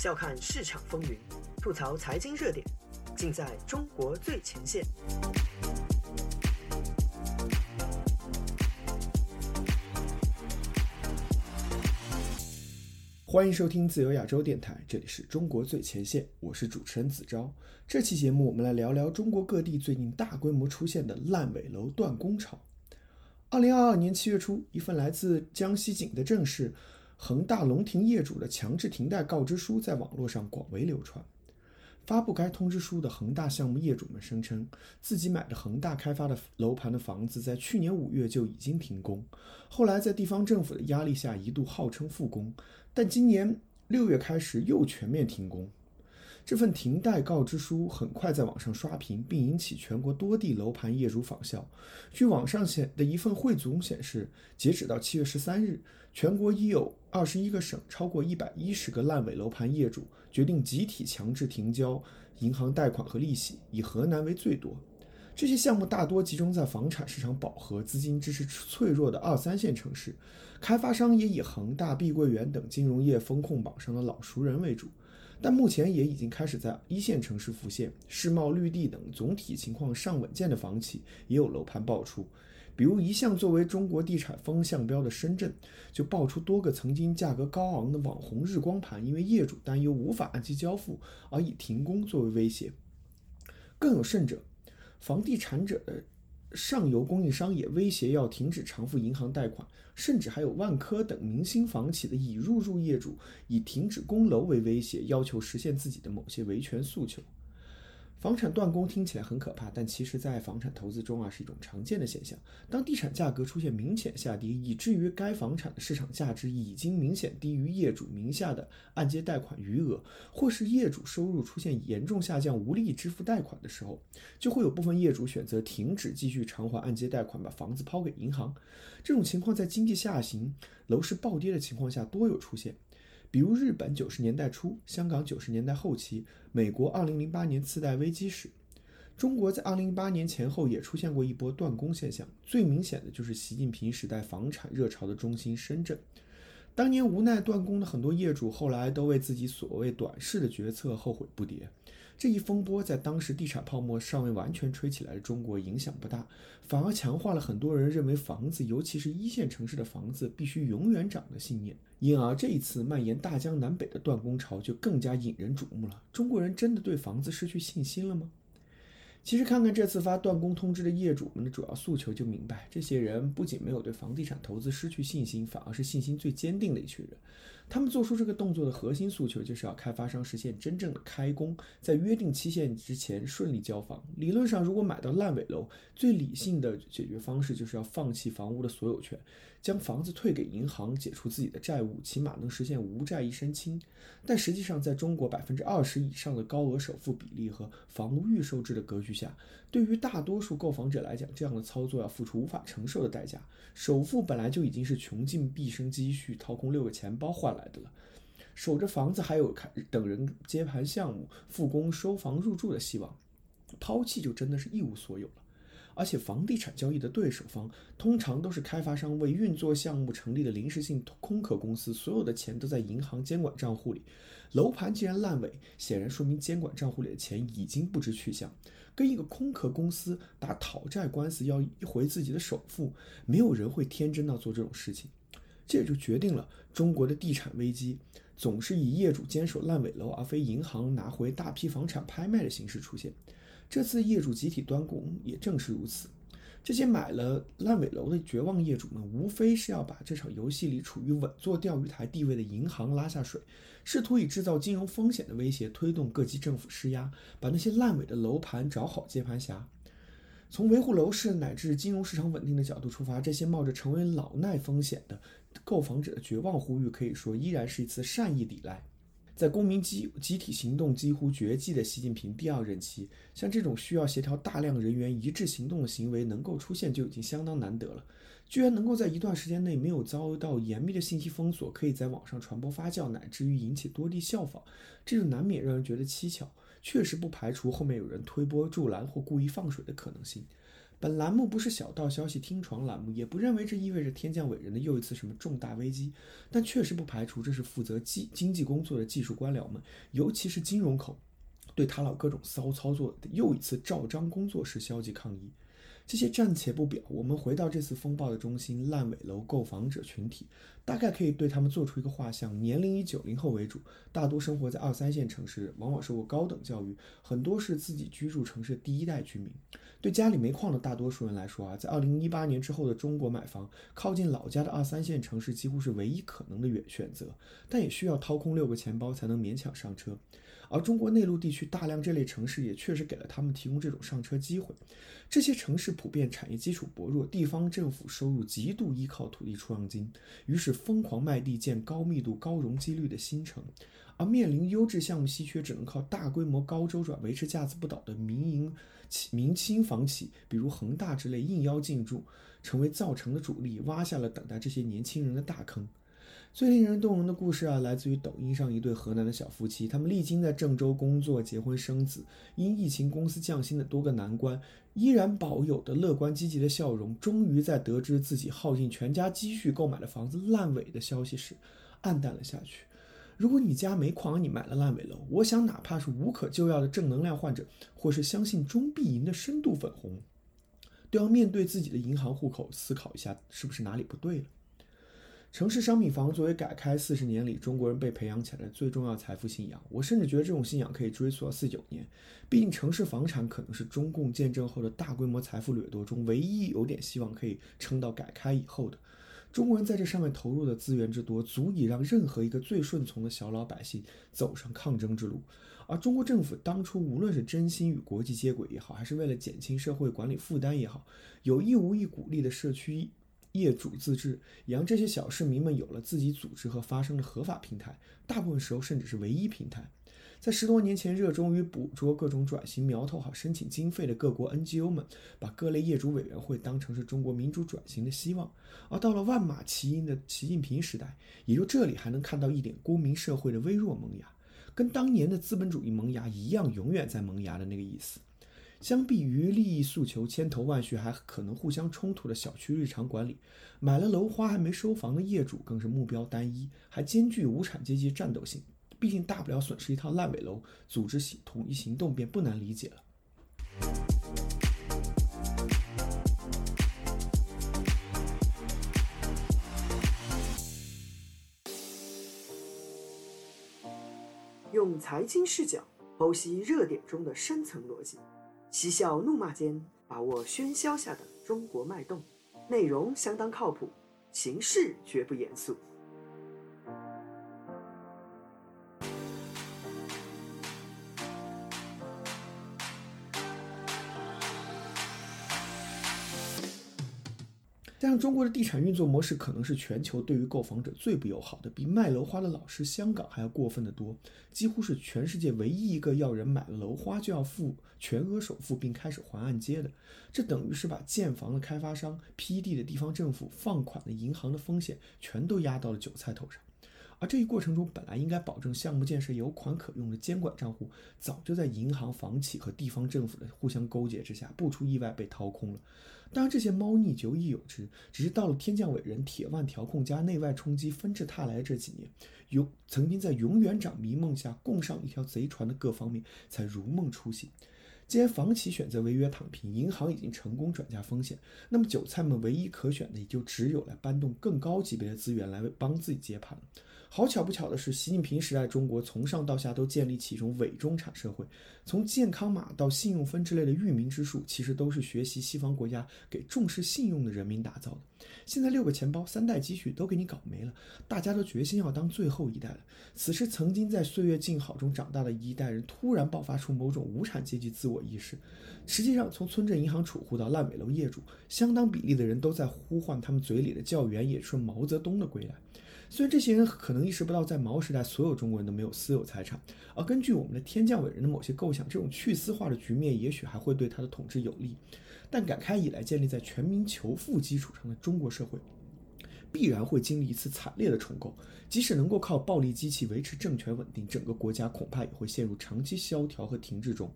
笑看市场风云，吐槽财经热点，尽在中国最前线。欢迎收听自由亚洲电台，这里是中国最前线，我是主持人子昭。这期节目我们来聊聊中国各地最近大规模出现的烂尾楼断供潮。二零二二年七月初，一份来自江西景德镇市恒大龙庭业主的强制停贷告知书在网络上广为流传。发布该通知书的恒大项目业主们声称，自己买的恒大开发的楼盘的房子在去年五月就已经停工，后来在地方政府的压力下一度号称复工，但今年六月开始又全面停工。这份停贷告知书很快在网上刷屏，并引起全国多地楼盘业主仿效。据网上显的一份汇总显示，截止到七月十三日，全国已有二十一个省超过一百一十个烂尾楼盘业主决定集体强制停交银行贷款和利息，以河南为最多。这些项目大多集中在房产市场饱和、资金支持脆弱的二三线城市，开发商也以恒大、碧桂园等金融业风控榜上的老熟人为主。但目前也已经开始在一线城市浮现，世贸绿地等总体情况尚稳健的房企也有楼盘爆出。比如一向作为中国地产风向标的深圳，就爆出多个曾经价格高昂的网红日光盘，因为业主担忧无法按期交付而以停工作为威胁。更有甚者，房地产者的上游供应商也威胁要停止偿付银行贷款，甚至还有万科等明星房企的已入住业主以停止供楼为威胁，要求实现自己的某些维权诉求。房产断供听起来很可怕，但其实，在房产投资中啊，是一种常见的现象。当地产价格出现明显下跌，以至于该房产的市场价值已经明显低于业主名下的按揭贷款余额，或是业主收入出现严重下降，无力支付贷款的时候，就会有部分业主选择停止继续偿还按揭贷款，把房子抛给银行。这种情况在经济下行、楼市暴跌的情况下多有出现。比如日本九十年代初，香港九十年代后期，美国二零零八年次贷危机时，中国在二零零八年前后也出现过一波断供现象。最明显的就是习近平时代房产热潮的中心深圳，当年无奈断供的很多业主，后来都为自己所谓短视的决策后悔不迭。这一风波在当时地产泡沫尚未完全吹起来的中国影响不大，反而强化了很多人认为房子，尤其是一线城市的房子必须永远涨的信念。因而这一次蔓延大江南北的断供潮就更加引人瞩目了。中国人真的对房子失去信心了吗？其实看看这次发断供通知的业主们的主要诉求，就明白这些人不仅没有对房地产投资失去信心，反而是信心最坚定的一群人。他们做出这个动作的核心诉求，就是要开发商实现真正的开工，在约定期限之前顺利交房。理论上，如果买到烂尾楼，最理性的解决方式就是要放弃房屋的所有权，将房子退给银行，解除自己的债务，起码能实现无债一身轻。但实际上，在中国百分之二十以上的高额首付比例和房屋预售制的格局下，对于大多数购房者来讲，这样的操作要付出无法承受的代价。首付本来就已经是穷尽毕生积蓄、掏空六个钱包换来来的了，守着房子还有看等人接盘项目复工收房入住的希望，抛弃就真的是一无所有了。而且，房地产交易的对手方通常都是开发商为运作项目成立的临时性空壳公司，所有的钱都在银行监管账户里。楼盘既然烂尾，显然说明监管账户里的钱已经不知去向。跟一个空壳公司打讨债官司要回自己的首付，没有人会天真到做这种事情。这也就决定了中国的地产危机总是以业主坚守烂尾楼，而非银行拿回大批房产拍卖的形式出现。这次业主集体端供也正是如此。这些买了烂尾楼的绝望业主们，无非是要把这场游戏里处于稳坐钓鱼台地位的银行拉下水，试图以制造金融风险的威胁推动各级政府施压，把那些烂尾的楼盘找好接盘侠。从维护楼市乃至金融市场稳定的角度出发，这些冒着成为老赖风险的购房者的绝望呼吁，可以说依然是一次善意抵赖。在公民集集体行动几乎绝迹的习近平第二任期，像这种需要协调大量人员一致行动的行为能够出现就已经相当难得了。居然能够在一段时间内没有遭到严密的信息封锁，可以在网上传播发酵，乃至于引起多地效仿，这就难免让人觉得蹊跷。确实不排除后面有人推波助澜或故意放水的可能性。本栏目不是小道消息听床栏目，也不认为这意味着天降伟人的又一次什么重大危机，但确实不排除这是负责技经济工作的技术官僚们，尤其是金融口，对他老各种骚操作的又一次照章工作时消极抗议。这些暂且不表，我们回到这次风暴的中心——烂尾楼购房者群体，大概可以对他们做出一个画像：年龄以九零后为主，大多生活在二三线城市，往往受过高等教育，很多是自己居住城市的第一代居民。对家里煤矿的大多数人来说啊，在二零一八年之后的中国买房，靠近老家的二三线城市几乎是唯一可能的选选择，但也需要掏空六个钱包才能勉强上车。而中国内陆地区大量这类城市也确实给了他们提供这种上车机会。这些城市普遍产业基础薄弱，地方政府收入极度依靠土地出让金，于是疯狂卖地建高密度、高容积率的新城。而面临优质项目稀缺，只能靠大规模高周转维持架子不倒的民营企、民轻房企，比如恒大之类，应邀进驻，成为造成的主力，挖下了等待这些年轻人的大坑。最令人动容的故事啊，来自于抖音上一对河南的小夫妻。他们历经在郑州工作、结婚、生子，因疫情公司降薪的多个难关，依然保有的乐观积极的笑容。终于在得知自己耗尽全家积蓄购买的房子烂尾的消息时，黯淡了下去。如果你家没矿，你买了烂尾楼，我想哪怕是无可救药的正能量患者，或是相信中必赢的深度粉红，都要面对自己的银行户口，思考一下是不是哪里不对了。城市商品房作为改开四十年里中国人被培养起来的最重要财富信仰，我甚至觉得这种信仰可以追溯到四九年。毕竟城市房产可能是中共建政后的大规模财富掠夺中唯一有点希望可以撑到改开以后的。中国人在这上面投入的资源之多，足以让任何一个最顺从的小老百姓走上抗争之路。而中国政府当初无论是真心与国际接轨也好，还是为了减轻社会管理负担也好，有意无意鼓励的社区。业主自治也让这些小市民们有了自己组织和发声的合法平台，大部分时候甚至是唯一平台。在十多年前热衷于捕捉各种转型苗头好申请经费的各国 NGO 们，把各类业主委员会当成是中国民主转型的希望。而到了万马齐喑的习近平时代，也就这里还能看到一点公民社会的微弱萌芽，跟当年的资本主义萌芽一样，永远在萌芽的那个意思。相比于利益诉求千头万绪，还可能互相冲突的小区日常管理，买了楼花还没收房的业主更是目标单一，还兼具无产阶级战斗性。毕竟大不了损失一套烂尾楼，组织行统一行动便不难理解了。用财经视角剖析热点中的深层逻辑。嬉笑怒骂间，把握喧嚣下的中国脉动。内容相当靠谱，形式绝不严肃。但中国的地产运作模式可能是全球对于购房者最不友好的，比卖楼花的老师香港还要过分的多，几乎是全世界唯一一个要人买了楼花就要付全额首付并开始还按揭的。这等于是把建房的开发商、批地的地方政府、放款的银行的风险全都压到了韭菜头上。而这一过程中，本来应该保证项目建设有款可用的监管账户，早就在银行、房企和地方政府的互相勾结之下，不出意外被掏空了。当然，这些猫腻久已有之，只是到了天降伟人、铁腕调控加内外冲击纷至沓来的这几年，永曾经在永远长迷梦下共上一条贼船的各方面才如梦初醒。既然房企选择违约躺平，银行已经成功转嫁风险，那么韭菜们唯一可选的也就只有来搬动更高级别的资源来帮自己接盘。好巧不巧的是，习近平时代中国从上到下都建立起一种伪中产社会，从健康码到信用分之类的育民之术，其实都是学习西方国家给重视信用的人民打造的。现在六个钱包、三代积蓄都给你搞没了，大家都决心要当最后一代了。此时，曾经在岁月静好中长大的一代人，突然爆发出某种无产阶级自我意识。实际上，从村镇银行储户到烂尾楼业主，相当比例的人都在呼唤他们嘴里的教员也是毛泽东的归来。虽然这些人可能意识不到，在毛时代所有中国人都没有私有财产，而根据我们的天降伟人的某些构想，这种去私化的局面也许还会对他的统治有利。但改开以来建立在全民求富基础上的中国社会，必然会经历一次惨烈的重构。即使能够靠暴力机器维持政权稳定，整个国家恐怕也会陷入长期萧条和停滞中。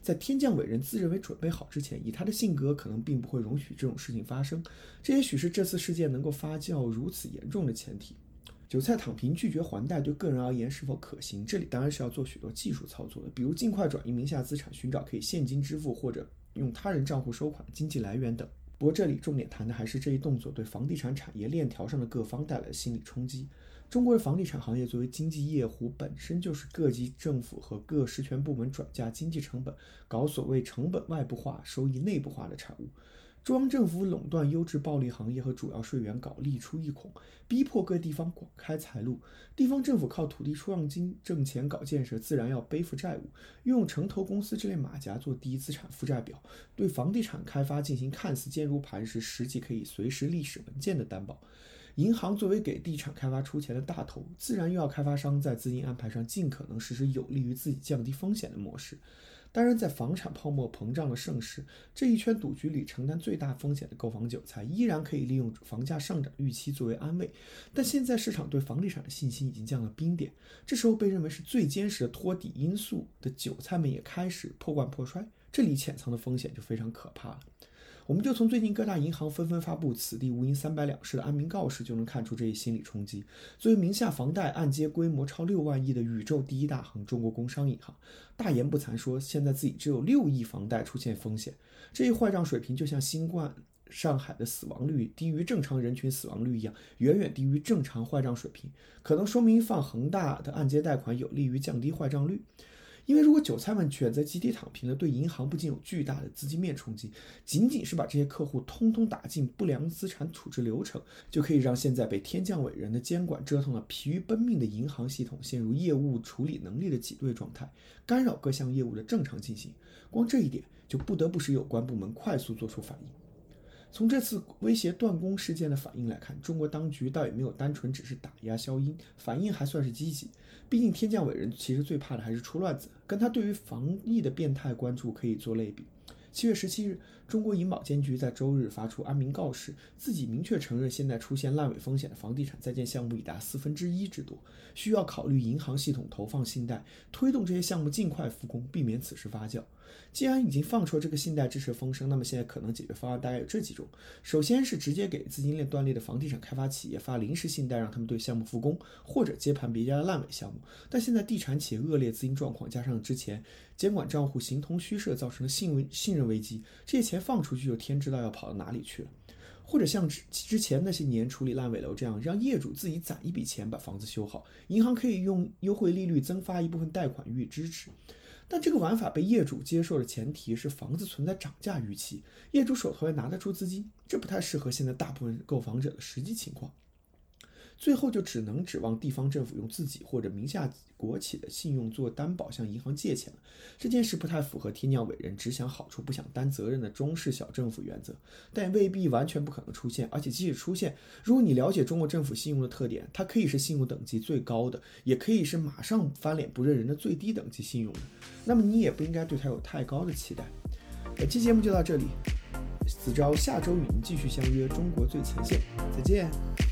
在天降伟人自认为准备好之前，以他的性格，可能并不会容许这种事情发生。这也许是这次事件能够发酵如此严重的前提。韭菜躺平拒绝还贷，对个人而言是否可行？这里当然是要做许多技术操作的，比如尽快转移名下资产，寻找可以现金支付或者用他人账户收款的经济来源等。不过这里重点谈的还是这一动作对房地产产业链条上的各方带来的心理冲击。中国的房地产行业作为经济业弧，本身就是各级政府和各实权部门转嫁经济成本，搞所谓成本外部化、收益内部化的产物。中央政府垄断优质暴利行业和主要税源，搞利出一孔，逼迫各地方广开财路。地方政府靠土地出让金挣钱搞建设，自然要背负债务，用城投公司这类马甲做第一资产负债表，对房地产开发进行看似坚如磐石，实际可以随时历史文件的担保。银行作为给地产开发出钱的大头，自然又要开发商在资金安排上尽可能实施有利于自己降低风险的模式。当然，在房产泡沫膨胀的盛世，这一圈赌局里承担最大风险的购房韭菜，依然可以利用房价上涨预期作为安慰。但现在市场对房地产的信心已经降了冰点，这时候被认为是最坚实的托底因素的韭菜们也开始破罐破摔，这里潜藏的风险就非常可怕了。我们就从最近各大银行纷纷发布“此地无银三百两”式的安民告示，就能看出这一心理冲击。作为名下房贷按揭规模超六万亿的宇宙第一大行中国工商银行，大言不惭说现在自己只有六亿房贷出现风险，这一坏账水平就像新冠上海的死亡率低于正常人群死亡率一样，远远低于正常坏账水平，可能说明放恒大的按揭贷款有利于降低坏账率。因为如果韭菜们选择集体躺平了，对银行不仅有巨大的资金面冲击，仅仅是把这些客户通通打进不良资产处置流程，就可以让现在被天降伟人的监管折腾了疲于奔命的银行系统陷入业务处理能力的挤兑状态，干扰各项业务的正常进行。光这一点就不得不使有关部门快速做出反应。从这次威胁断供事件的反应来看，中国当局倒也没有单纯只是打压消音，反应还算是积极。毕竟天降伟人其实最怕的还是出乱子，跟他对于防疫的变态关注可以做类比。七月十七日，中国银保监局在周日发出安民告示，自己明确承认现在出现烂尾风险的房地产在建项目已达四分之一之多，需要考虑银行系统投放信贷，推动这些项目尽快复工，避免此事发酵。既然已经放出了这个信贷支持风声，那么现在可能解决方案大概有这几种：首先是直接给资金链断裂的房地产开发企业发临时信贷，让他们对项目复工，或者接盘别家的烂尾项目。但现在地产企业恶劣资金状况，加上之前监管账户形同虚设造成的信危信任危机，这些钱放出去就天知道要跑到哪里去了。或者像之之前那些年处理烂尾楼这样，让业主自己攒一笔钱把房子修好，银行可以用优惠利率增发一部分贷款予以支持。但这个玩法被业主接受的前提是房子存在涨价预期，业主手头也拿得出资金，这不太适合现在大部分购房者的实际情况。最后就只能指望地方政府用自己或者名下国企的信用做担保，向银行借钱了。这件事不太符合天降伟人只想好处不想担责任的中式小政府原则，但未必完全不可能出现。而且即使出现，如果你了解中国政府信用的特点，它可以是信用等级最高的，也可以是马上翻脸不认人的最低等级信用的，那么你也不应该对它有太高的期待。本期节目就到这里，子昭下周与您继续相约中国最前线，再见。